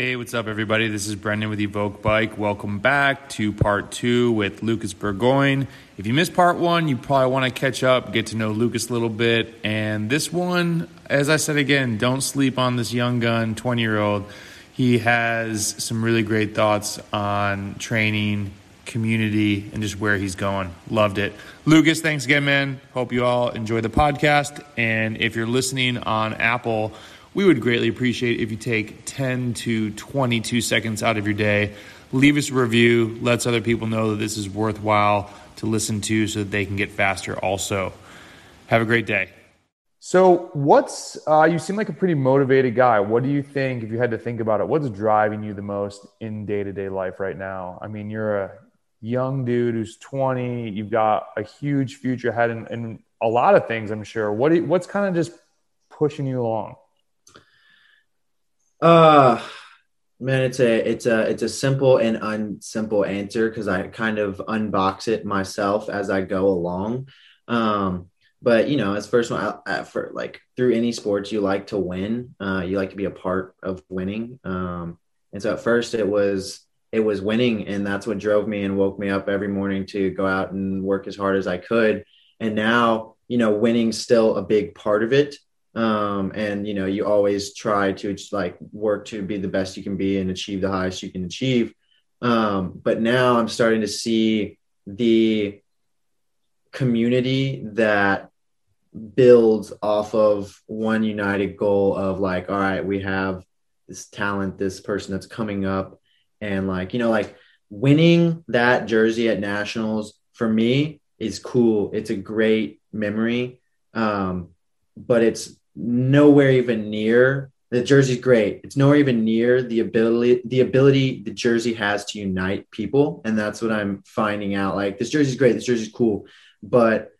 Hey, what's up, everybody? This is Brendan with EVOQ Bike. Welcome back to part two with Lucas Burgoyne. If you missed part one, you probably want to catch up, get to know Lucas a little bit. And this one, as I said again, don't sleep on this young gun, 20 year old. He has some really great thoughts on training, community, and just where he's going. Loved it. Lucas, thanks again, man. Hope you all enjoy the podcast. And if you're listening on Apple, we would greatly appreciate if you take 10 to 22 seconds out of your day, leave us a review, lets other people know that this is worthwhile to listen to so that they can get faster also. Have a great day. So, what's uh, you seem like a pretty motivated guy. What do you think, if you had to think about it, what's driving you the most in day to day life right now? I mean, you're a young dude who's 20, you've got a huge future ahead and, and a lot of things, I'm sure. What you, what's kind of just pushing you along? Uh man, it's a it's a it's a simple and unsimple answer because I kind of unbox it myself as I go along. Um, but you know, as first one, for like through any sports, you like to win. Uh, you like to be a part of winning. Um, and so at first, it was it was winning, and that's what drove me and woke me up every morning to go out and work as hard as I could. And now, you know, winning's still a big part of it um, and you know you always try to like work to be the best you can be and achieve the highest you can achieve. Um, but now i'm starting to see the community that builds off of one united goal of like all right we have this talent this person that's coming up. And like you know like winning that jersey at nationals for me is cool. It's a great memory. Um, but it's nowhere even near the jersey's great. It's nowhere even near the ability the ability the jersey has to unite people, and that's what I'm finding out. Like this jersey's great, this jersey's cool, but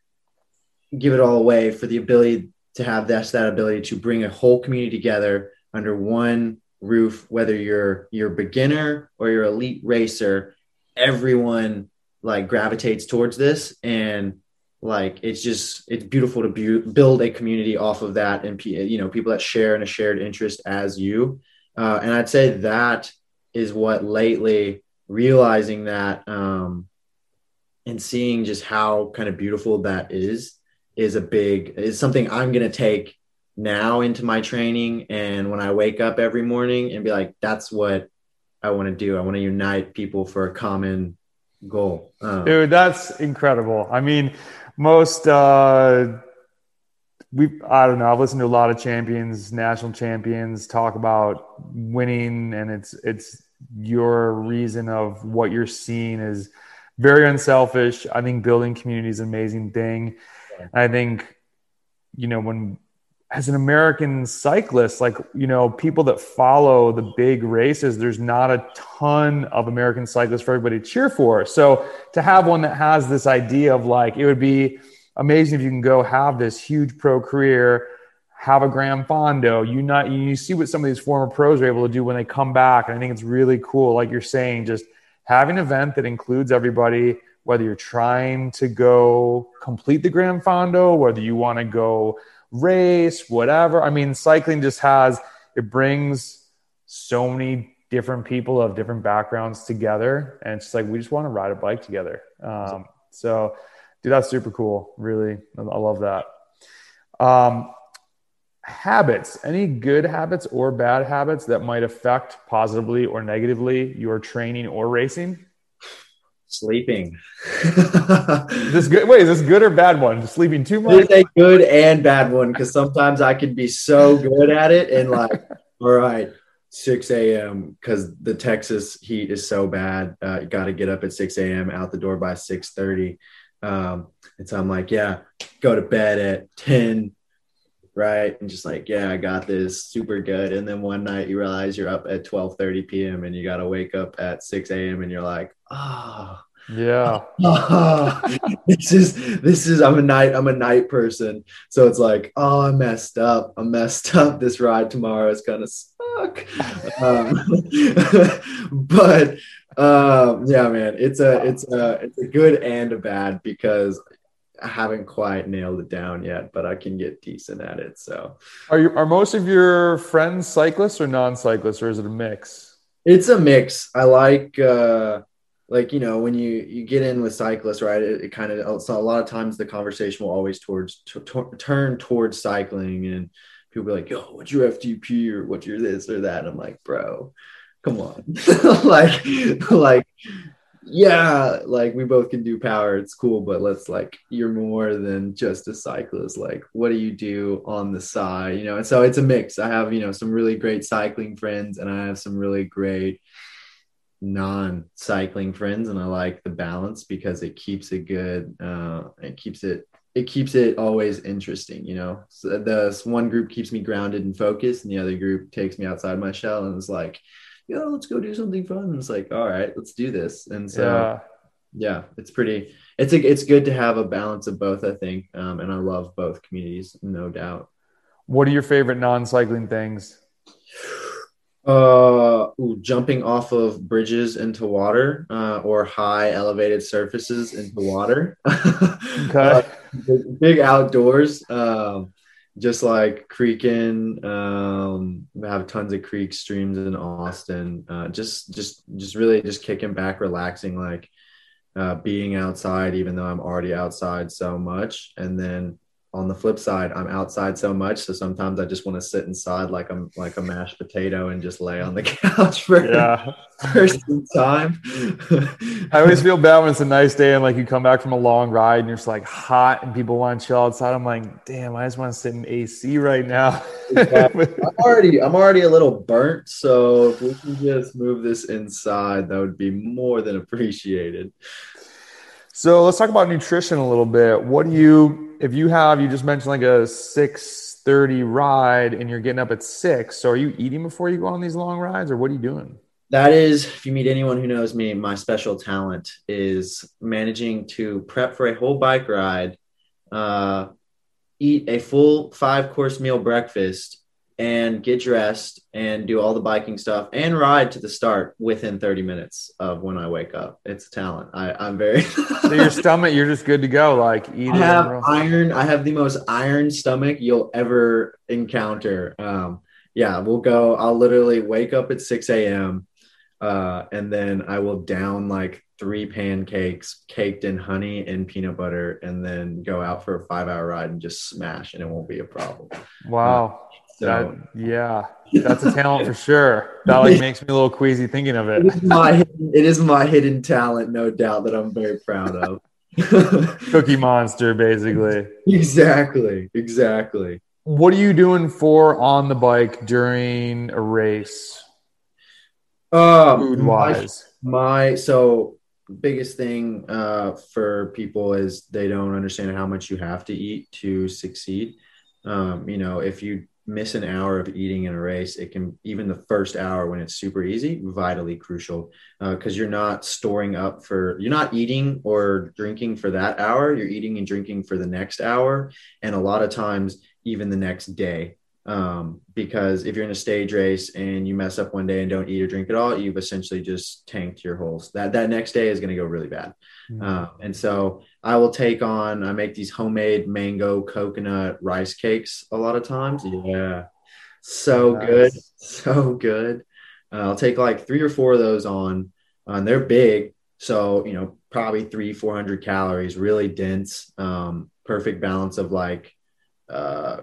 give it all away for the ability to have that's that ability to bring a whole community together under one roof. Whether you're you're beginner or you're elite racer, everyone like gravitates towards this, and like it's just it's beautiful to bu- build a community off of that and you know people that share in a shared interest as you. Uh, and i'd say that is what lately realizing that um, and seeing just how kind of beautiful that is is a big is something i'm going to take now into my training and when i wake up every morning and be like that's what i want to do. I want to unite people for a common goal. Um, dude that's incredible. I mean most uh we I don't know. I've listened to a lot of champions, national champions talk about winning and it's it's your reason of what you're seeing is very unselfish. I think building community is an amazing thing. I think you know when as an American cyclist, like, you know, people that follow the big races, there's not a ton of American cyclists for everybody to cheer for. So to have one that has this idea of like, it would be amazing if you can go have this huge pro career, have a gran Fondo, you not, you see what some of these former pros are able to do when they come back. And I think it's really cool. Like you're saying, just having an event that includes everybody, whether you're trying to go complete the Gran Fondo, whether you want to go race, whatever. I mean, cycling just has, it brings so many different people of different backgrounds together. And it's just like, we just want to ride a bike together. Um, so, dude, that's super cool. Really, I love that. Um, habits, any good habits or bad habits that might affect positively or negatively your training or racing? Sleeping. this good? Wait, is this good or bad one? Sleeping too much? It's a good and bad one because sometimes I can be so good at it and like, all right, 6 a.m. because the Texas heat is so bad. Uh, you got to get up at 6 a.m. out the door by 6:30. Um, and so I'm like, yeah, go to bed at 10, right? And just like, yeah, I got this, super good. And then one night you realize you're up at 12:30 p.m. and you got to wake up at 6 a.m. and you're like, oh yeah oh, this is this is i'm a night i'm a night person so it's like oh i messed up i messed up this ride tomorrow is gonna suck um, but um, yeah man it's a it's a it's a good and a bad because I haven't quite nailed it down yet, but I can get decent at it. So, are you are most of your friends cyclists or non-cyclists, or is it a mix? It's a mix. I like uh, like you know when you you get in with cyclists, right? It, it kind of so a lot of times the conversation will always towards t- t- turn towards cycling, and people be like, "Yo, what's your FTP or what's your this or that?" And I'm like, "Bro, come on, like like." Yeah, like we both can do power. It's cool, but let's like you're more than just a cyclist. Like, what do you do on the side? You know, and so it's a mix. I have, you know, some really great cycling friends and I have some really great non-cycling friends and I like the balance because it keeps it good. Uh it keeps it it keeps it always interesting, you know. So the one group keeps me grounded and focused, and the other group takes me outside my shell and is like, yo, let's go do something fun. And it's like, all right, let's do this. And so, yeah, yeah it's pretty, it's a, it's good to have a balance of both, I think. Um, and I love both communities, no doubt. What are your favorite non-cycling things? Uh, ooh, jumping off of bridges into water, uh, or high elevated surfaces into water. okay. uh, big, big, outdoors. Um, just like creeking um we have tons of creek streams in austin. Uh just just just really just kicking back relaxing like uh being outside even though i'm already outside so much. And then on the flip side, I'm outside so much, so sometimes I just want to sit inside like I'm like a mashed potato and just lay on the couch for yeah. for some time. I always feel bad when it's a nice day and like you come back from a long ride and you're just like hot and people want to chill outside. I'm like, damn, I just want to sit in AC right now. I'm already I'm already a little burnt, so if we can just move this inside, that would be more than appreciated. So let's talk about nutrition a little bit. What do you, if you have, you just mentioned like a six thirty ride, and you're getting up at six. So are you eating before you go on these long rides, or what are you doing? That is, if you meet anyone who knows me, my special talent is managing to prep for a whole bike ride, uh, eat a full five course meal breakfast, and get dressed and do all the biking stuff and ride to the start within 30 minutes of when I wake up. It's a talent. I, I'm very so your stomach, you're just good to go. Like eat I have iron. I have the most iron stomach you'll ever encounter. Um, yeah, we'll go. I'll literally wake up at 6 a.m. Uh, and then I will down like three pancakes caked in honey and peanut butter and then go out for a five hour ride and just smash and it won't be a problem. Wow. Uh, so that, yeah, that's a talent for sure. That like makes me a little queasy thinking of it. It is my hidden, it is my hidden talent, no doubt, that I'm very proud of. Cookie monster, basically. Exactly. Exactly. What are you doing for on the bike during a race? Um, food wise, my, my so biggest thing uh, for people is they don't understand how much you have to eat to succeed. Um, you know, if you miss an hour of eating in a race, it can even the first hour when it's super easy, vitally crucial because uh, you're not storing up for you're not eating or drinking for that hour. You're eating and drinking for the next hour, and a lot of times even the next day. Um, because if you're in a stage race and you mess up one day and don't eat or drink at all, you've essentially just tanked your holes. That that next day is going to go really bad. Mm-hmm. Uh, and so I will take on, I make these homemade mango coconut rice cakes a lot of times. Yeah. So nice. good. So good. Uh, I'll take like three or four of those on, uh, and they're big. So, you know, probably three, 400 calories, really dense, um, perfect balance of like uh,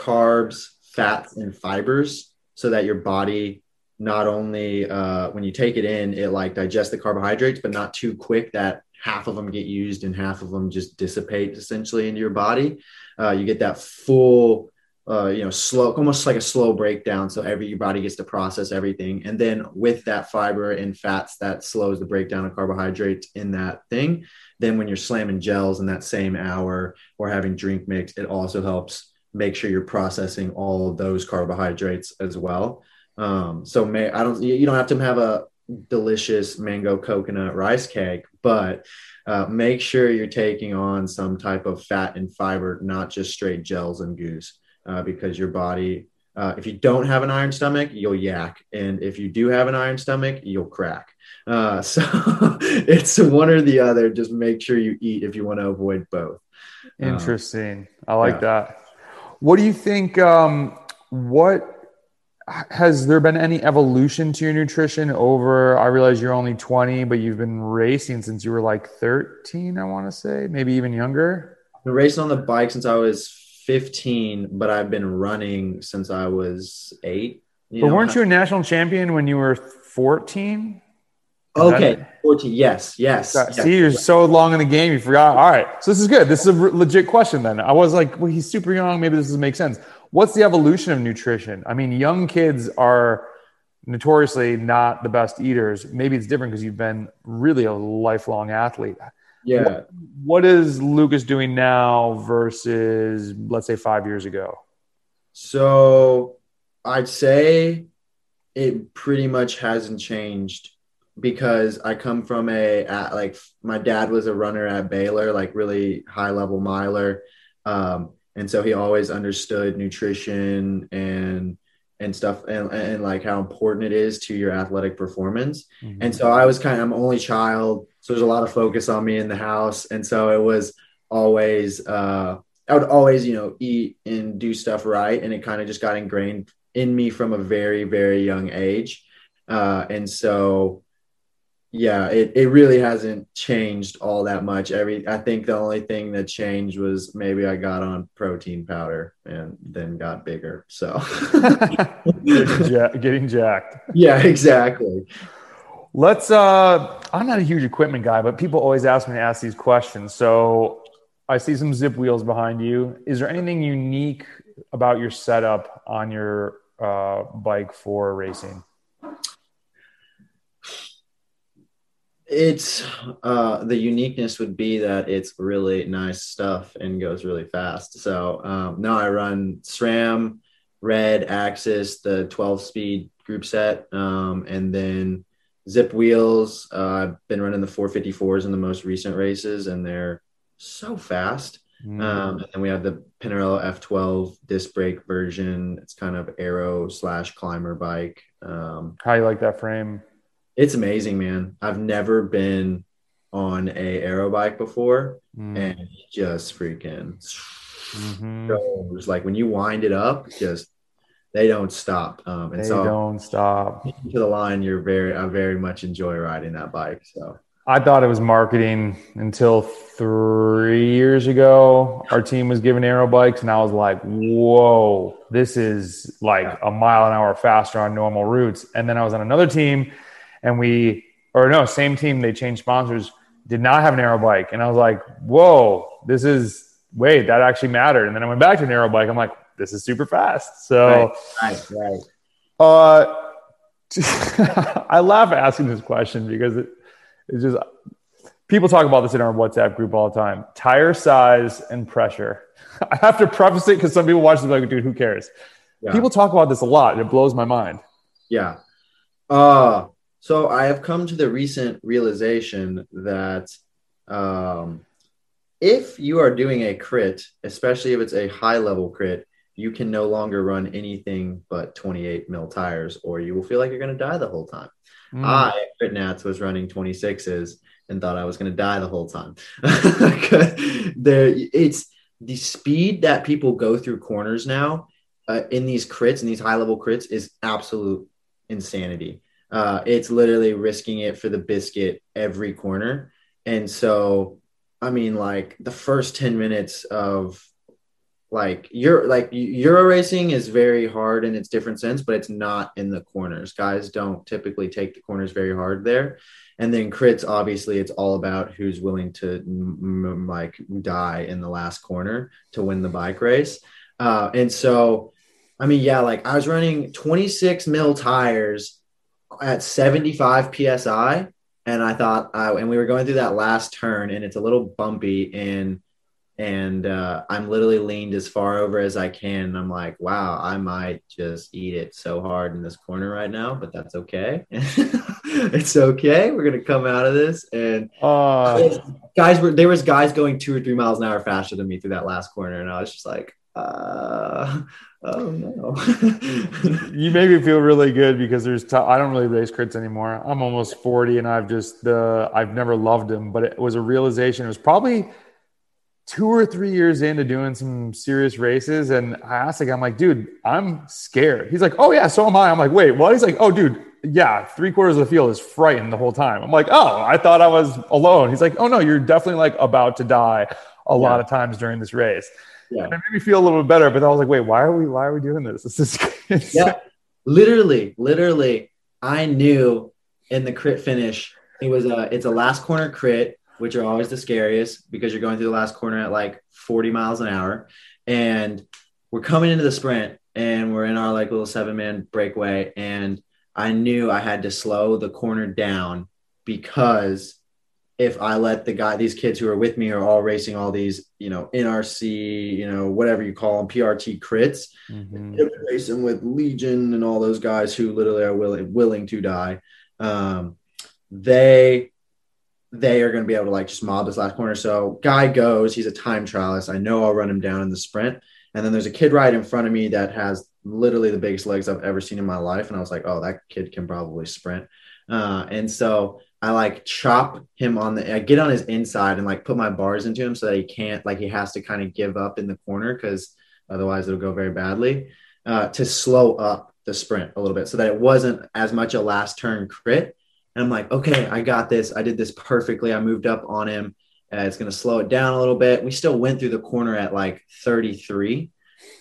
carbs, fats, and fibers so that your body not only uh, when you take it in, it like digests the carbohydrates, but not too quick that half of them get used and half of them just dissipate essentially into your body. Uh, you get that full, uh, you know, slow, almost like a slow breakdown. So every your body gets to process everything, and then with that fiber and fats, that slows the breakdown of carbohydrates in that thing. Then when you're slamming gels in that same hour or having drink mix, it also helps make sure you're processing all of those carbohydrates as well. Um, so may I don't you don't have to have a delicious mango coconut rice cake, but uh, make sure you're taking on some type of fat and fiber, not just straight gels and goos, uh, because your body Uh, if you don't have an iron stomach, you'll yak, and if you do have an iron stomach, you'll crack. Uh, so it's one or the other. Just make sure you eat if you want to avoid both. Interesting. I like yeah. that. What do you think? Um, what has there been any evolution to your nutrition over? I realize you're only 20, but you've been racing since you were like 13, I want to say, maybe even younger. I've been racing on the bike since I was 15, but I've been running since I was eight. but know, weren't you a national champion when you were 14? Okay, 14. Yes, yes. yes. See, you're so long in the game, you forgot. All right, so this is good. This is a legit question. Then I was like, well, he's super young. Maybe this doesn't make sense. What's the evolution of nutrition? I mean, young kids are notoriously not the best eaters. Maybe it's different because you've been really a lifelong athlete. Yeah. What, what is Lucas doing now versus, let's say, five years ago? So I'd say it pretty much hasn't changed because I come from a like my dad was a runner at Baylor, like really high level miler, um, and so he always understood nutrition and and stuff and, and like how important it is to your athletic performance. Mm-hmm. And so I was kind of I'm only child, so there's a lot of focus on me in the house, and so it was always uh, I would always you know eat and do stuff right, and it kind of just got ingrained in me from a very very young age, uh, and so yeah, it, it really hasn't changed all that much. Every I think the only thing that changed was maybe I got on protein powder and then got bigger. So getting jacked. Yeah, exactly. Let's uh I'm not a huge equipment guy, but people always ask me to ask these questions. So I see some Zipp wheels behind you. Is there anything unique about your setup on your uh, bike for racing? It's uh, the uniqueness would be that it's really nice stuff and goes really fast. So um, now I run SRAM, Red, AXS, the 12 speed group set, um, and then Zipp wheels. Uh, I've been running the 454s in the most recent races, and they're so fast. Mm. Um, and then we have the Pinarello F12 disc brake version. It's kind of aero slash climber bike. Um, How you like that frame? It's amazing, man. I've never been on a aero bike before, mm. and just freaking mm-hmm. goes like when you wind it up, just they don't stop. Um, and they so don't stop to the line. You're very, I very much enjoy riding that bike. So I thought it was marketing until three years ago. Our team was given aero bikes, and I was like, "Whoa, this is like a mile an hour faster on normal routes." And then I was on another team and we or no same team they changed sponsors did not have an aero bike. And i was like whoa this is wait that actually mattered. And then i went back to an aero bike. I'm like this is super fast. So right right, right. uh i laugh asking this question because it, it's just people talk about this in our whatsapp group all the time. Tire size and pressure. I have to preface it because some people watch this like dude who cares? Yeah. people talk about this a lot. And it blows my mind. Yeah. Uh so I have come to the recent realization that um, if you are doing a crit, especially if it's a high level crit, you can no longer run anything but 28 mil tires, or you will feel like you're going to die the whole time. Mm. I, Crit Nats, was running 26s and thought I was going to die the whole time. there, it's the speed that people go through corners now uh, in these crits and these high level crits is absolute insanity uh, it's literally risking it for the biscuit every corner. And so, I mean, like the first 10 minutes of like you're like Euro racing is very hard in its different sense, but it's not in the corners. Guys don't typically take the corners very hard there. And then crits, obviously, it's all about who's willing to m- like die in the last corner to win the bike race. Uh, and so, I mean, yeah, like I was running 26 mil tires at 75 psi and i thought uh, and we were going through that last turn and it's a little bumpy and and uh, i'm literally leaned as far over as i can and i'm like wow i might just eat it so hard in this corner right now but that's okay. It's okay. We're gonna come out of this and uh, guys were there was guys going two or three miles an hour faster than me through that last corner and i was just like uh oh no. you make me feel really good because there's t- I don't really race crits anymore. I'm almost 40 and I've just the I've never loved them, but it was a realization. It was probably two or three years into doing some serious races, and I asked the guy, I'm like, dude, I'm scared. He's like, oh yeah, so am I. I'm like, wait, what? He's like, oh dude, yeah, three quarters of the field is frightened the whole time. I'm like, oh, I thought I was alone. He's like, oh no, you're definitely like about to die a yeah. lot of times during this race. Yeah. And it made me feel a little bit better, but I was like, wait, why are we why are we doing this? This is yeah, literally, literally, I knew in the crit finish, it was a it's a last corner crit which are always the scariest because you're going through the last corner at like 40 miles an hour. And we're coming into the sprint and we're in our like little seven man breakaway. And I knew I had to slow the corner down because if I let the guy, these kids who are with me are all racing all these, you know, NRC, you know, whatever you call them, PRT crits, mm-hmm. racing with L39ION and all those guys who literally are willing willing to die. Um, they they are going to be able to like just mob this last corner. So guy goes, he's a time trialist. I know I'll run him down in the sprint. And then there's a kid right in front of me that has literally the biggest legs I've ever seen in my life. And I was like, oh, that kid can probably sprint. Uh, and so I like chop him on the, I get on his inside and like put my bars into him so that he can't, like, he has to kind of give up in the corner because otherwise it'll go very badly uh, to slow up the sprint a little bit so that it wasn't as much a last turn crit and I'm like, okay, I got this. I did this perfectly. I moved up on him. Uh, it's going to slow it down a little bit. We still went through the corner at like 33.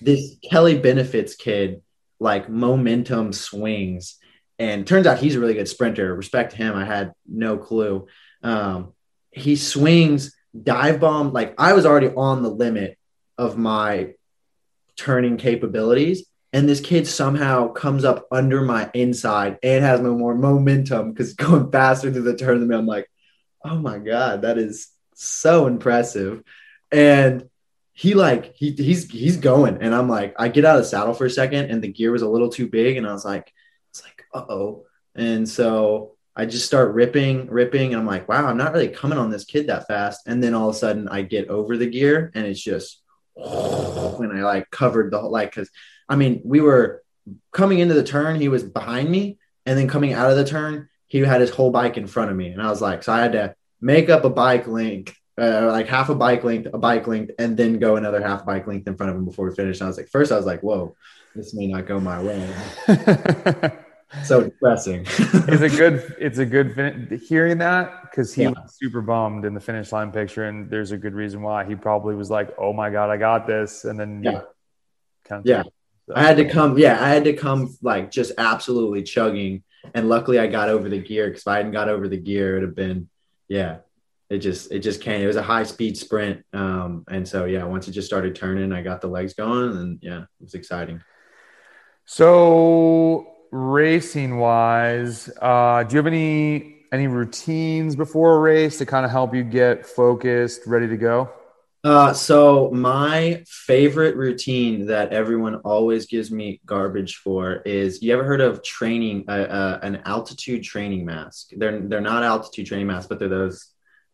This Kelly Benefits kid, like momentum swings. And turns out he's a really good sprinter. Respect to him. I had no clue. Um, he swings, dive bomb. Like I was already on the limit of my turning capabilities and this kid somehow comes up under my inside and has no more momentum because going faster through the turn than me. I'm like, oh my god, that is so impressive. And he like he he's he's going, and I'm like, I get out of the saddle for a second, and the gear was a little too big, and I was like, oh. And so I just start ripping, ripping, and I'm like, wow, I'm not really coming on this kid that fast. And then all of a sudden, I get over the gear, and it's just when I like covered the whole like because I mean, we were coming into the turn, he was behind me, and then coming out of the turn, he had his whole bike in front of me. And I was like, so I had to make up a bike length, uh, like half a bike length, a bike length, and then go another half bike length in front of him before we finished. And I was like, first, I was like, whoa, this may not go my way. so depressing. it's a good, it's a good fin- hearing that because he yeah. was super bummed in the finish line picture, and there's a good reason why. He probably was like, "Oh my god, I got this," and then yeah, kind of yeah. I had to come, yeah, I had to come like just absolutely chugging. And luckily I got over the gear because if I hadn't got over the gear, it would have been, yeah, it just, it just came. It was a high speed sprint. Um, and so, yeah, once it just started turning, I got the legs going and yeah, it was exciting. So, racing wise, uh, do you have any, any routines before a race to kind of help you get focused, ready to go? Uh, so my favorite routine that everyone always gives me garbage for is you ever heard of training uh, uh, an altitude training mask? They're they're not altitude training masks, but they're those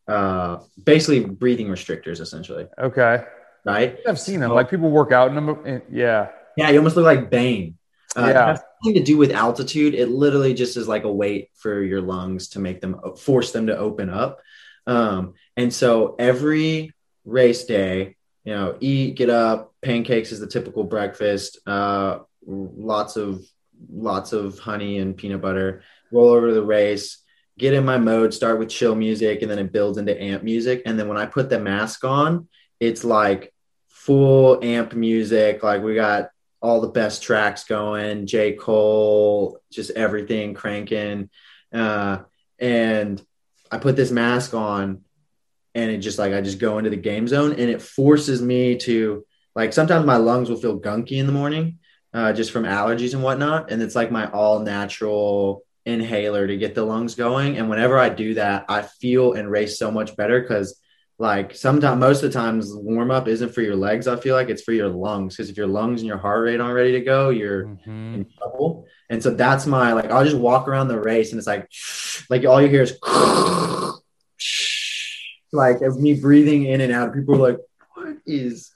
uh, basically breathing restrictors, essentially. Okay. Right. I've seen them. So, like people work out in them. Yeah. Yeah, you almost look like Bane. Uh, yeah. Nothing to do with altitude. It literally just is like a weight for your lungs to make them force them to open up. Um, and so every race day, you know, eat, get up, pancakes is the typical breakfast, uh, lots of lots of honey and peanut butter, roll over to the race, get in my mode, start with chill music, and then it builds into amp music. And then when I put the mask on, it's like full amp music. Like we got all the best tracks going, J. Cole, just everything cranking. Uh, and I put this mask on and it just like I just go into the game zone and it forces me to like sometimes my lungs will feel gunky in the morning uh, just from allergies and whatnot and it's like my all natural inhaler to get the lungs going and whenever I do that I feel and race so much better because like sometimes most of the times warm up isn't for your legs I feel like it's for your lungs because if your lungs and your heart rate aren't ready to go you're mm-hmm. in trouble and so that's my like I'll just walk around the race and it's like like all you hear is like me breathing in and out. People are like, what is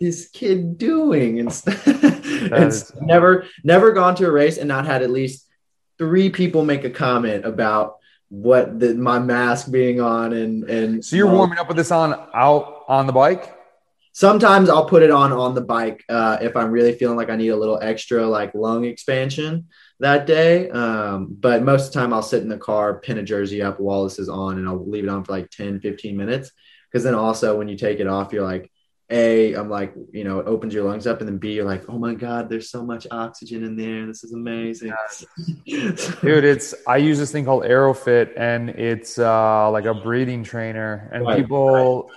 this kid doing? And, it's is- never never gone to a race and not had at least three people make a comment about what the, my mask being on and and so you're well, warming up with this on out on the bike? Sometimes i'll put it on on the bike uh, if i'm really feeling like i need a little extra like lung expansion that day. Um, but most of the time i'll sit in the car pin a jersey up while this is on and i'll leave it on for like 10 15 minutes. Because then also when you take it off you're like a i'm like you know it opens your lungs up and then b you're like oh my god there's so much oxygen in there. This is amazing. Dude it's i use this thing called Airofit and it's uh like a breathing trainer and right. people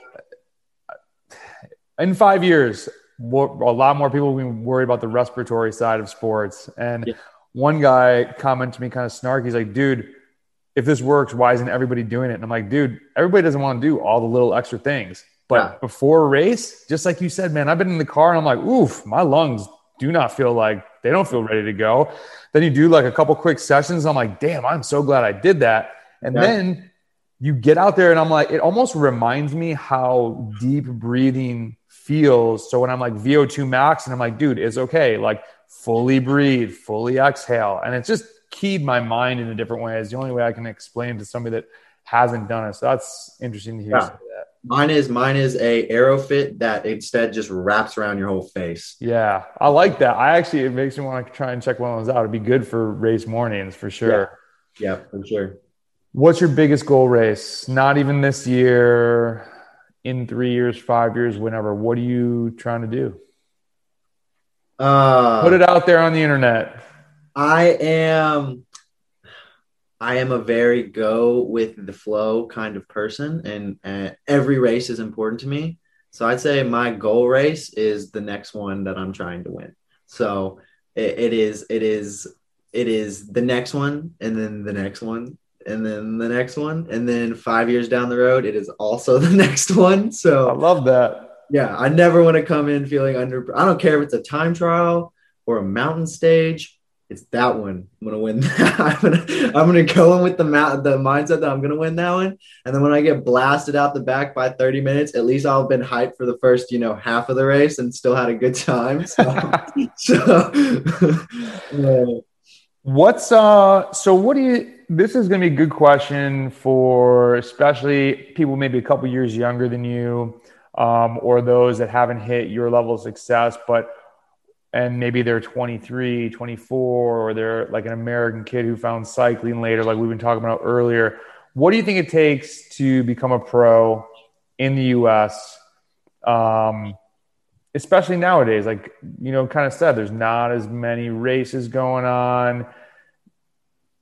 in five years more, a lot more people will be worried about the respiratory side of sports. And yeah. one guy commented to me kind of snarky he's like dude if this works why isn't everybody doing it? And i'm like dude everybody doesn't want to do all the little extra things but yeah. before a race, just like you said, man, I've been in the car and I'm like, oof, my lungs do not feel like they don't feel ready to go. Then you do like a couple quick sessions. I'm like, damn, I'm so glad I did that. And yeah. then you get out there and I'm like, it almost reminds me how deep breathing feels. So when I'm like VO2 max and I'm like, dude, it's okay. Like fully breathe, fully exhale. And it's just keyed my mind in a different way. It's the only way I can explain to somebody that hasn't done it. So that's interesting to hear. Yeah. Mine is mine is a Airofit that instead just wraps around your whole face. Yeah, I like that. I actually it makes me want to try and check one of those out. It'd be good for race mornings for sure. Yeah, yeah for sure. What's your biggest goal race? Not even this year, in three years, five years, whenever. What are you trying to do? Uh, Put it out there on the internet. I am I am a very go with the flow kind of person, and, and every race is important to me. So I'd say my goal race is the next one that I'm trying to win. So it, it is, it is, it is the next one, and then the next one, and then the next one, and then five years down the road, it is also the next one. So I love that. Yeah, I never want to come in feeling under. I don't care if it's a time trial or a mountain stage it's that one. I'm gonna win. I'm gonna I'm gonna go in with the ma- the mindset that I'm gonna win that one. And then when I get blasted out the back by 30 minutes, at least I'll have been hyped for the first you know half of the race and still had a good time. So, so what's uh so what do you this is gonna be a good question for especially people maybe a couple years younger than you um, or those that haven't hit your level of success, but and maybe they're 23, 24, or they're like an American kid who found cycling later, like we've been talking about earlier. What do you think it takes to become a pro in the US? Um, especially nowadays, like, you know, kind of said, there's not as many races going on.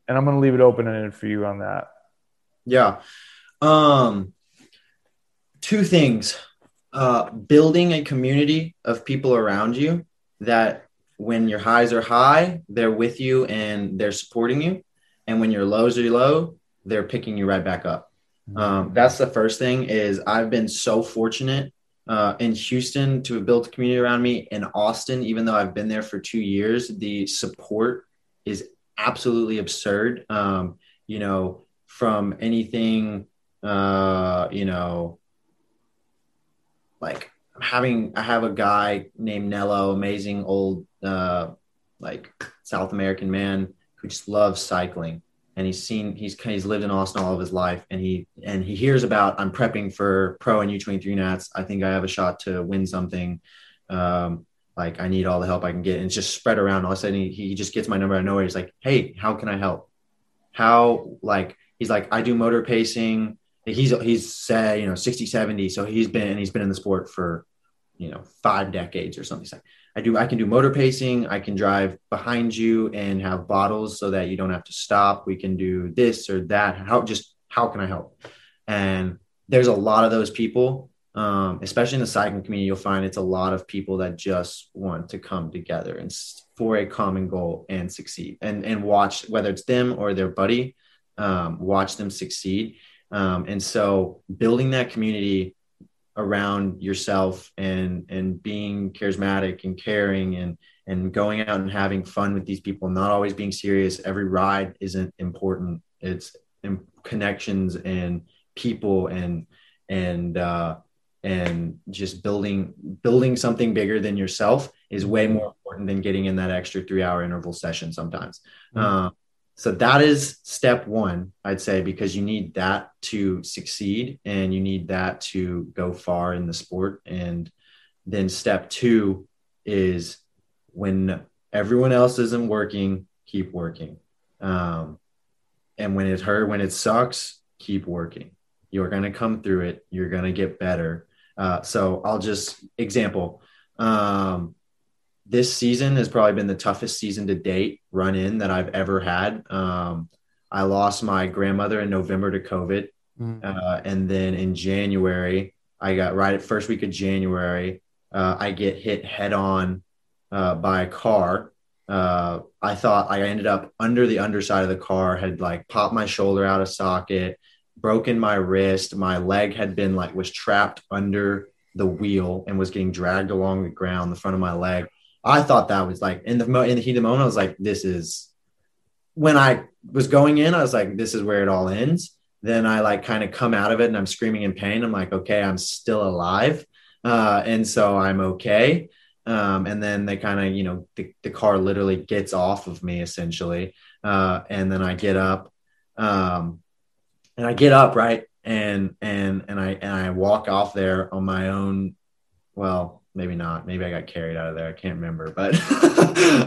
And I'm going to leave it open ended for you on that. Yeah. Um, two things uh, building a community of people around you that when your highs are high, they're with you and they're supporting you. And when your lows are low, they're picking you right back up. Mm-hmm. Um, that's the first thing is I've been so fortunate uh, in Houston to have built a community around me in Austin, even though I've been there for two years, the support is absolutely absurd. Um, you know, from anything, uh, you know, like having I have a guy named Nello, amazing old uh, like South American man who just loves cycling, and he's seen he's he's lived in Austin all of his life, and he and he hears about I'm prepping for pro and U23 Nats. I think I have a shot to win something. Um, like I need all the help I can get, and it's just spread around. All of a sudden, he, he just gets my number out of nowhere. He's like, "Hey, how can I help? How like?" He's like, "I do motor pacing." He's he's say you know 60 70 so he's been he's been in the sport for you know five decades or something. Like i do i can do motor pacing i can drive behind you and have bottles so that you don't have to stop. We can do this or that. How just how can i help? And there's a lot of those people um, especially in the cycling community you'll find it's a lot of people that just want to come together and for a common goal and succeed. And and watch whether it's them or their buddy um, watch them succeed um, and so building that community around yourself and and being charismatic and caring and and going out and having fun with these people not always being serious every ride isn't important it's connections and people and and uh and just building building something bigger than yourself is way more important than getting in that extra three hour interval session sometimes. Mm-hmm. Uh, so that is step one, I'd say, because you need that to succeed and you need that to go far in the sport. And then step two is when everyone else isn't working, keep working. Um, and when it hurt, when it sucks, keep working. You're going to come through it. You're going to get better. Uh, so I'll just example. Um, this season has probably been the toughest season to date run in that I've ever had. Um, I lost my grandmother in November to COVID. Mm. Uh, and then in January, I got right at first week of January, uh, I get hit head on uh, by a car. Uh, I thought I ended up under the underside of the car, had like popped my shoulder out of socket, broken my wrist. My leg had been like was trapped under the wheel and was getting dragged along the ground, the front of my leg. I thought that was like in the in the heat of the moment, I was like, this is when I was going in, I was like, this is where it all ends. Then I like kind of come out of it and I'm screaming in pain. I'm like, okay, I'm still alive. Uh, and so I'm okay. Um, and then they kind of, you know, the, the car literally gets off of me essentially. Uh, and then I get up, um, and I get up right and and and I and I walk off there on my own. Well, maybe not. Maybe I got carried out of there. I can't remember, but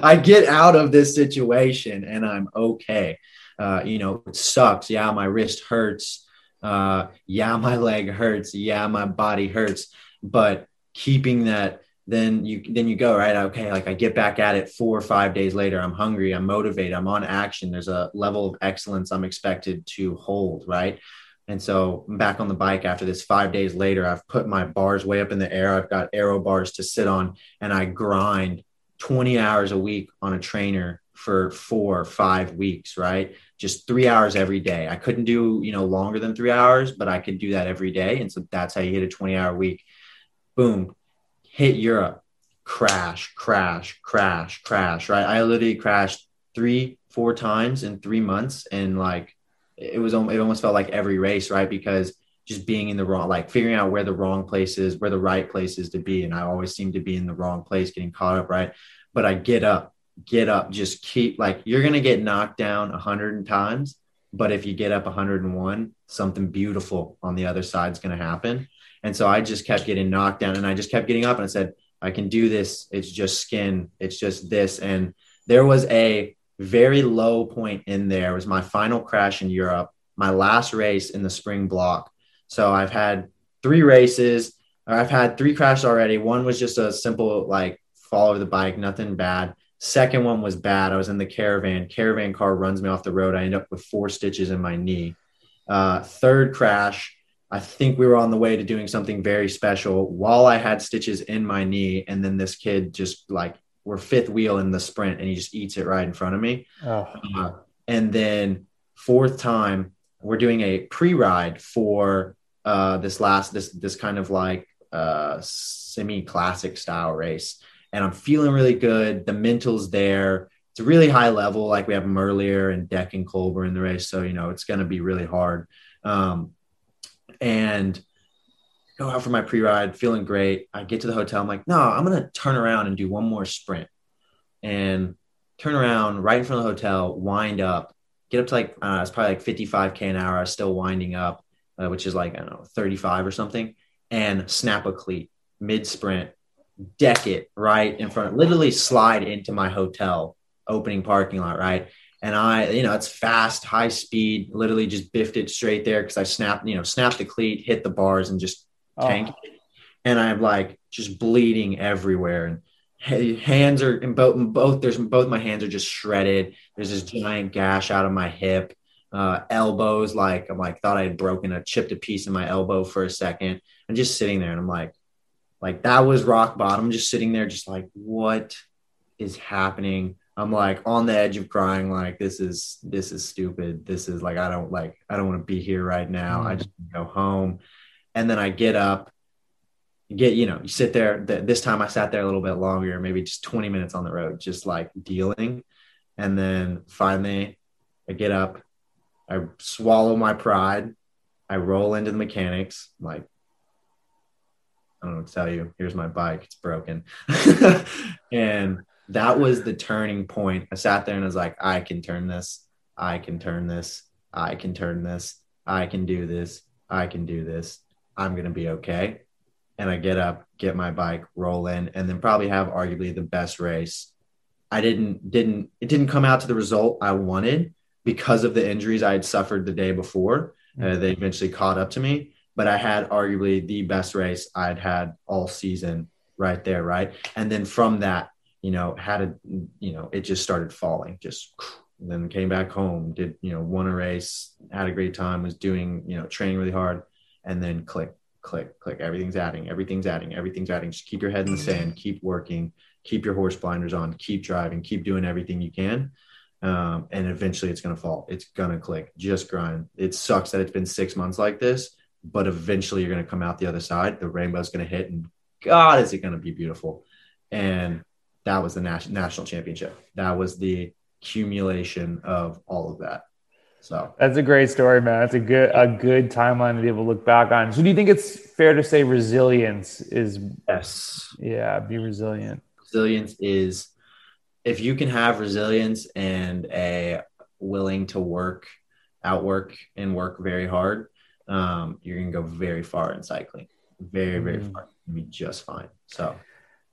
I get out of this situation and I'm okay. Uh, you know, it sucks. Yeah, my wrist hurts. Uh, yeah, my leg hurts. Yeah, my body hurts. But keeping that, then you then you go right. Okay, like I get back at it four or five days later. I'm hungry. I'm motivated. I'm on action. There's a level of excellence I'm expected to hold. Right. And so back on the bike after this five days later. I've put my bars way up in the air. I've got aero bars to sit on, and I grind 20 hours a week on a trainer for four or five weeks, right? Just three hours every day. I couldn't do, you know, longer than three hours, but I could do that every day. And so that's how you hit a 20 hour week. Boom, hit Europe, crash, crash, crash, crash, right? I literally crashed three, four times in three months. And like, it was it almost felt like every race, right? Because just being in the wrong, like figuring out where the wrong place is, where the right place is to be. And I always seem to be in the wrong place, getting caught up, right? But I get up, get up, just keep like you're gonna get knocked down a hundred times, but if you get up 101, something beautiful on the other side is gonna happen. And so I just kept getting knocked down and I just kept getting up and I said, I can do this. It's just skin. It's just this. And there was a very low point in there was my final crash in Europe, my last race in the spring block. So I've had three races, or I've had three crashes already. One was just a simple like fall over the bike, nothing bad. Second one was bad. I was in the caravan. Caravan car runs me off the road. I end up with four stitches in my knee. Uh, third crash, I think we were on the way to doing something very special while I had stitches in my knee. And then this kid just like we're fifth wheel in the sprint and he just eats it right in front of me. Oh. Uh, and then fourth time, we're doing a pre-ride for uh, this last this this kind of like uh, semi-classic style race, and I'm feeling really good. The mental's there. It's a really high level. Like we have Merlier and Deck and Colber in the race, so you know it's going to be really hard. Um, and go out for my pre-ride, feeling great. I get to the hotel. I'm like, no, I'm gonna turn around and do one more sprint, and turn around right in front of the hotel, wind up, get up to like uh, it's probably like 55k an hour. I still winding up, uh, which is like I don't know 35 or something, and snap a cleat mid sprint, deck it right in front, literally slide into my hotel opening parking lot, right. And I, you know, it's fast, high speed, literally just biffed it straight there because I snapped, you know, snapped the cleat, hit the bars, and just tank. Oh. And I'm like just bleeding everywhere. And hands are in both, both, there's both my hands are just shredded. There's this giant gash out of my hip. Uh, elbows, like I'm like, thought I had broken a chipped a piece in my elbow for a second. I'm just sitting there and I'm like, like that was rock bottom. Just sitting there, just like, what is happening? I'm like on the edge of crying, like this is this is stupid. This is like I don't like I don't want to be here right now. Mm-hmm. I just go home and then I get up, get you know, you sit there. This time I sat there a little bit longer, maybe just 20 minutes on the road, just like dealing, and then finally I get up, I swallow my pride, I roll into the mechanics, I'm like I don't know what to tell you. Here's my bike. It's broken. and that was the turning point. I sat there and I was like, I can turn this. I can turn this. I can turn this. I can do this. I can do this. I'm going to be okay. And I get up, get my bike, roll in, and then probably have arguably the best race. I didn't, didn't, it didn't come out to the result I wanted because of the injuries I had suffered the day before. Uh, they eventually caught up to me, but I had arguably the best race I'd had all season right there. Right. And then from that, you know, had a, you know, it just started falling, just then came back home, did, you know, won a race, had a great time, was doing, you know, training really hard, and then click, click, click. Everything's adding, everything's adding, everything's adding. Just keep your head in the sand, keep working, keep your horse blinders on, keep driving, keep doing everything you can. Um, and eventually it's going to fall. It's going to click. Just grind. It sucks that it's been six months like this, but eventually you're going to come out the other side. The rainbow's going to hit, and God, is it going to be beautiful. And that was the nas- national championship. That was the accumulation of all of that. So that's a great story, man. That's a good a good timeline to be able to look back on. So do you think it's fair to say resilience is yes. Yeah, be resilient. Resilience is if you can have resilience and a willing to work, outwork and work very hard, um, you're gonna go very far in cycling. Very, very mm. far. Be just fine. So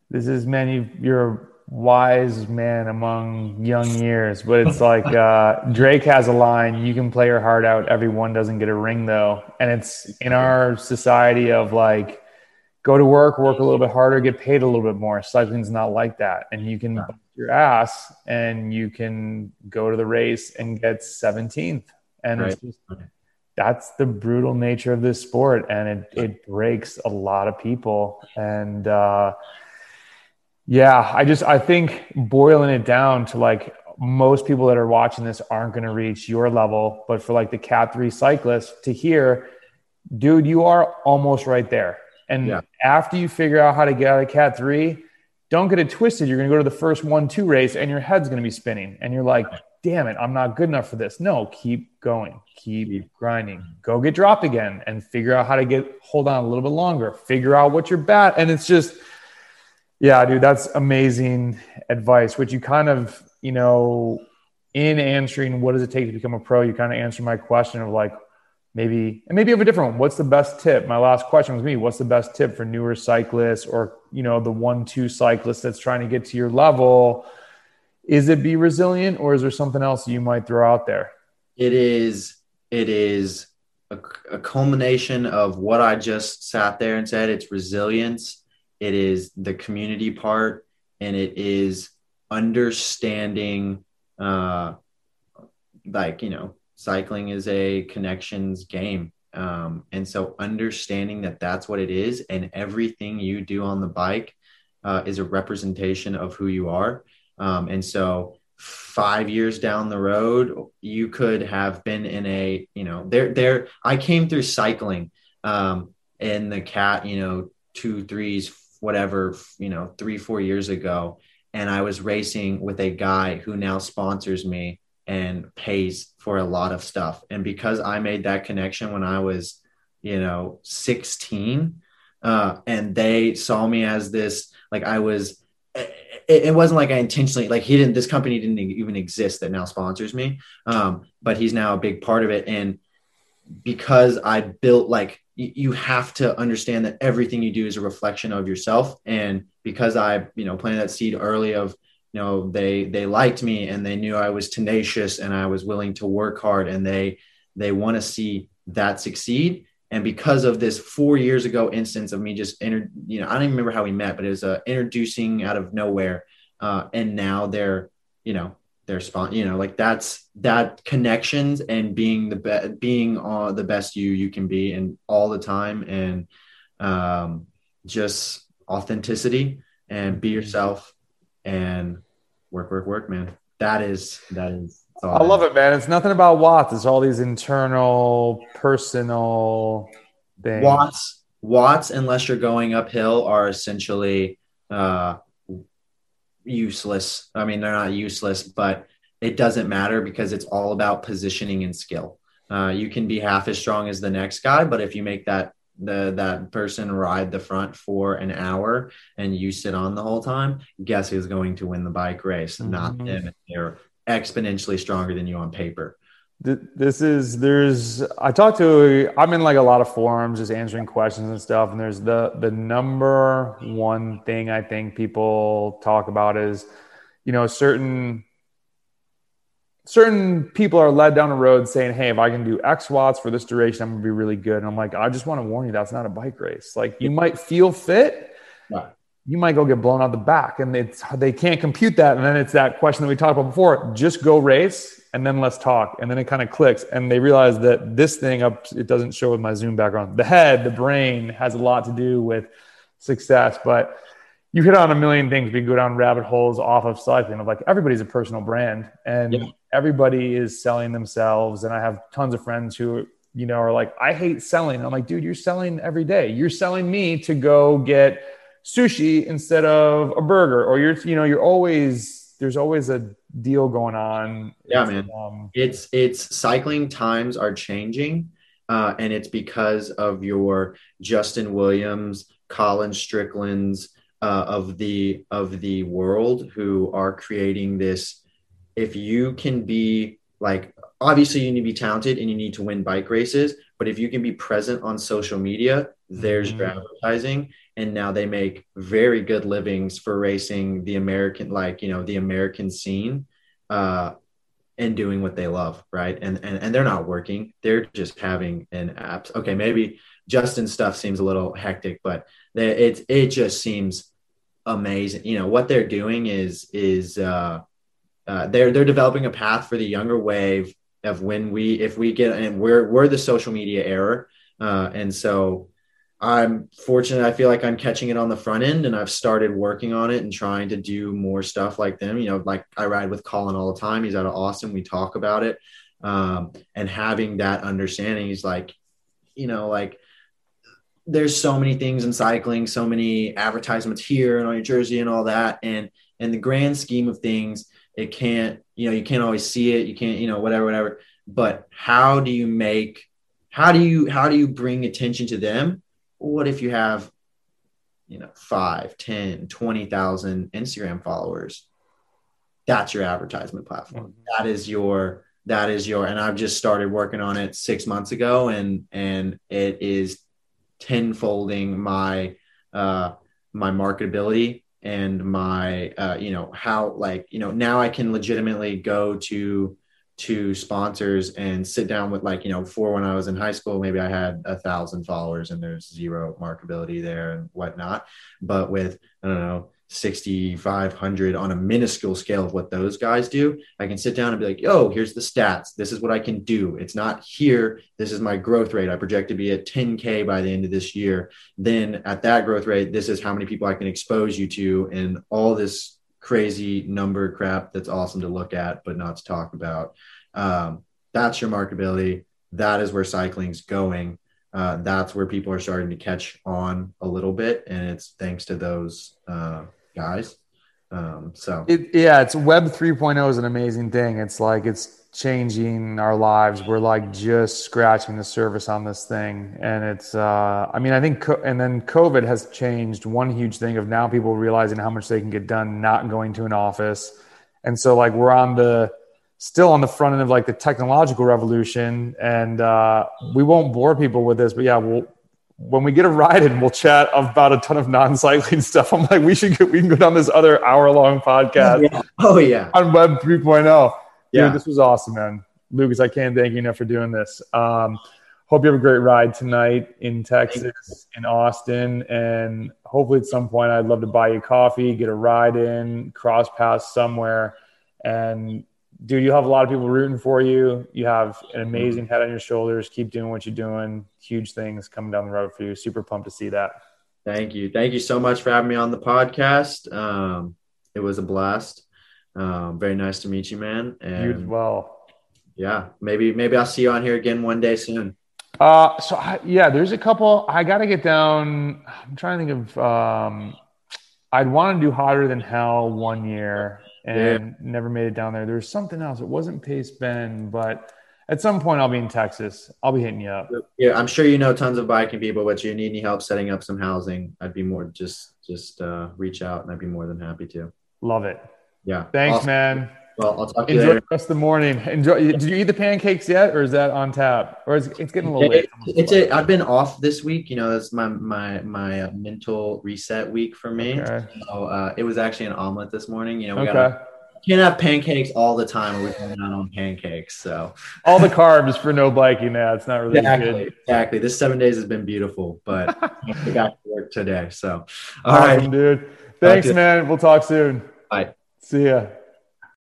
this is man, you you're wise man among young years, but it's like uh, Drake has a line: "You can play your heart out. Everyone doesn't get a ring, though." And it's in our society of like, go to work, work a little bit harder, get paid a little bit more. Cycling's not like that, and you can yeah. your ass and you can go to the race and get 17th, and right. it's just that's the brutal nature of this sport, and it it breaks a lot of people and. uh yeah, I just I think boiling it down to like most people that are watching this aren't going to reach your level, but for like the cat 3 cyclist to hear, dude, you are almost right there. And yeah. after you figure out how to get out of cat 3, don't get it twisted. You're going to go to the first 1-2 race and your head's going to be spinning and you're like, "Damn it, I'm not good enough for this." No, keep going. Keep, keep grinding. Go get dropped again and figure out how to get hold on a little bit longer. Figure out what you're bad and it's just yeah, dude, that's amazing advice, which you kind of, you know, in answering what does it take to become a pro, you kind of answer my question of like maybe, and maybe you have a different one. What's the best tip? My last question was me. What's the best tip for newer cyclists or, you know, the one, two cyclist that's trying to get to your level? Is it be resilient or is there something else you might throw out there? It is, it is a, a culmination of what I just sat there and said. It's resilience it is the community part, and it is understanding, uh, like, you know, cycling is a connections game. Um, and so understanding that that's what it is, and everything you do on the bike uh, is a representation of who you are. Um, and so five years down the road, you could have been in a, you know, there, there, I came through cycling um, in the cat, you know, two, threes, whatever, you know, three, four years ago. And I was racing with a guy who now sponsors me and pays for a lot of stuff. And because I made that connection when I was, you know, 16, uh, and they saw me as this, like I was, it, it, wasn't like I intentionally, like he didn't, this company didn't even exist that now sponsors me. Um, but he's now a big part of it. And because I built like you have to understand that everything you do is a reflection of yourself. And because i you know planted that seed early of you know they they liked me and they knew i was tenacious and i was willing to work hard and they they want to see that succeed. And because of this four years ago instance of me just inter, you know i don't even remember how we met but it was uh, introducing out of nowhere uh, and now they're you know their spot you know like that's that connections and being the best being uh, the best you you can be and all the time and um, just authenticity and be mm-hmm. yourself and work work work man that is that is I love it, man. It's nothing about watts. It's all these internal, personal things. Watts, watts, unless you're going uphill, are essentially uh, useless. I mean, they're not useless, but it doesn't matter because it's all about positioning and skill. Uh, you can be half as strong as the next guy, but if you make that the that person ride the front for an hour and you sit on the whole time, guess who's going to win the bike race? Mm-hmm. Not them. They're exponentially stronger than you on paper. This is there's I talked to I'm in like a lot of forums just answering questions and stuff and there's the the number one thing I think people talk about is you know certain certain people are led down a road saying, Hey, if I can do X watts for this duration, I'm gonna be really good. And I'm like, I just want to warn you, that's not a bike race. Like you might feel fit, you might go get blown out the back. And it's they can't compute that. And then it's that question that we talked about before. Just go race and then let's talk. And then it kind of clicks. And they realize that this thing up, it doesn't show with my Zoom background. The head, the brain has a lot to do with success. But you hit on a million things. We go down rabbit holes off of cycling of like everybody's a personal brand. And yeah everybody is selling themselves. And I have tons of friends who, you know, are like, I hate selling. I'm like, dude, you're selling every day. You're selling me to go get sushi instead of a burger, or you're, you know, you're always, there's always a deal going on. Yeah, it's, man. Um, it's, it's cycling times are changing. Uh, and it's because of your Justin Williams, Colin Strickland's, uh, of the of the world who are creating this if you can be like obviously you need to be talented and you need to win bike races but if you can be present on social media there's mm-hmm. your advertising and now they make very good livings for racing the american like you know the american scene uh and doing what they love right? And and, and they're not working. They're just having an app okay maybe Justin's stuff seems a little hectic but they, it it just seems amazing. You know what they're doing is is uh uh, they're they're developing a path for the younger wave of when we if we get and we're we're the social media error uh, and so I'm fortunate. I feel like I'm catching it on the front end, and I've started working on it and trying to do more stuff like them. You know, like I ride with Colin all the time. He's out of Austin. We talk about it, um, and having that understanding. He's like, you know, like there's so many things in cycling, so many advertisements here and on your jersey and all that, and in the grand scheme of things, it can't you know you can't always see it you can't you know whatever whatever. But how do you make how do you how do you bring attention to them? What if you have you know 5 10 20,000 Instagram followers? That's your advertisement platform. Mm-hmm. that is your that is your and I've just started working on it 6 months ago and and it is tenfolding my uh my marketability and my uh, you know how like you know now i can legitimately go to to sponsors and sit down with like you know for when i was in high school maybe i had a thousand followers and there's zero markability there and whatnot. But with i don't know 6500 on a minuscule scale of what those guys do i can sit down and be like yo here's the stats. This is what i can do. It's not here. This is my growth rate. I project to be at 10k by the end of this year. Then at that growth rate this is how many people i can expose you to and all this crazy number crap that's awesome to look at but not to talk about. Um, that's your marketability. That is where cycling's going uh, that's where people are starting to catch on a little bit, and it's thanks to those uh, guys. Um, so it, yeah, it's Web 3.0 is an amazing thing. It's like it's changing our lives. We're like just scratching the surface on this thing, and it's. Uh, I mean, I think, co- and then COVID has changed one huge thing of now people realizing how much they can get done not going to an office, and so like we're on the still on the front end of like the technological revolution. And uh, we won't bore people with this, but yeah, we'll when we get a ride in, we'll chat about a ton of non-cycling stuff. I'm like, we should get, we can go down this other hour-long podcast. Yeah. Oh yeah, on Web 3.0. Yeah, Dude, this was awesome, man. Lucas, I can't thank you enough for doing this. Um, hope you have a great ride tonight in Texas, in Austin, and hopefully at some point I'd love to buy you coffee, get a ride in, cross paths somewhere, and dude, you have a lot of people rooting for you. You have an amazing head on your shoulders. Keep doing what you're doing. Huge things coming down the road for you. Super pumped to see that. Thank you. Thank you so much for having me on the podcast. Um, it was a blast. Um, very nice to meet you, man. And you as well. Yeah, maybe maybe I'll see you on here again one day soon. Uh, so I, yeah, there's a couple. I got to get down. I'm trying to think of. Um, I'd want to do hotter than hell one year and yeah. never made it down there. There's something else. It wasn't Pace Bend, but At some point, I'll be in Texas. I'll be hitting you up. Yeah, I'm sure you know tons of biking people, but you need any help setting up some housing, I'd be more just just uh, reach out, and I'd be more than happy to. Love it. Yeah. Thanks, Awesome. man. Well, I'll talk to Enjoy you the rest of the morning. Enjoy. Did you eat the pancakes yet, or is that on tap? Or is it's getting a little late? It's a, I've been off this week. You know, it's my my my uh, mental reset week for me. Okay. So uh, it was actually an omelet this morning. You know, we Okay. gotta can't have pancakes all the time, or we're going out on pancakes. So All the carbs for no biking. Yeah, it's not really exactly, good. exactly. This seven days has been beautiful, but I have to get back to work today. So all right, Awesome, dude. Thanks, man. We'll talk soon. Bye. See ya.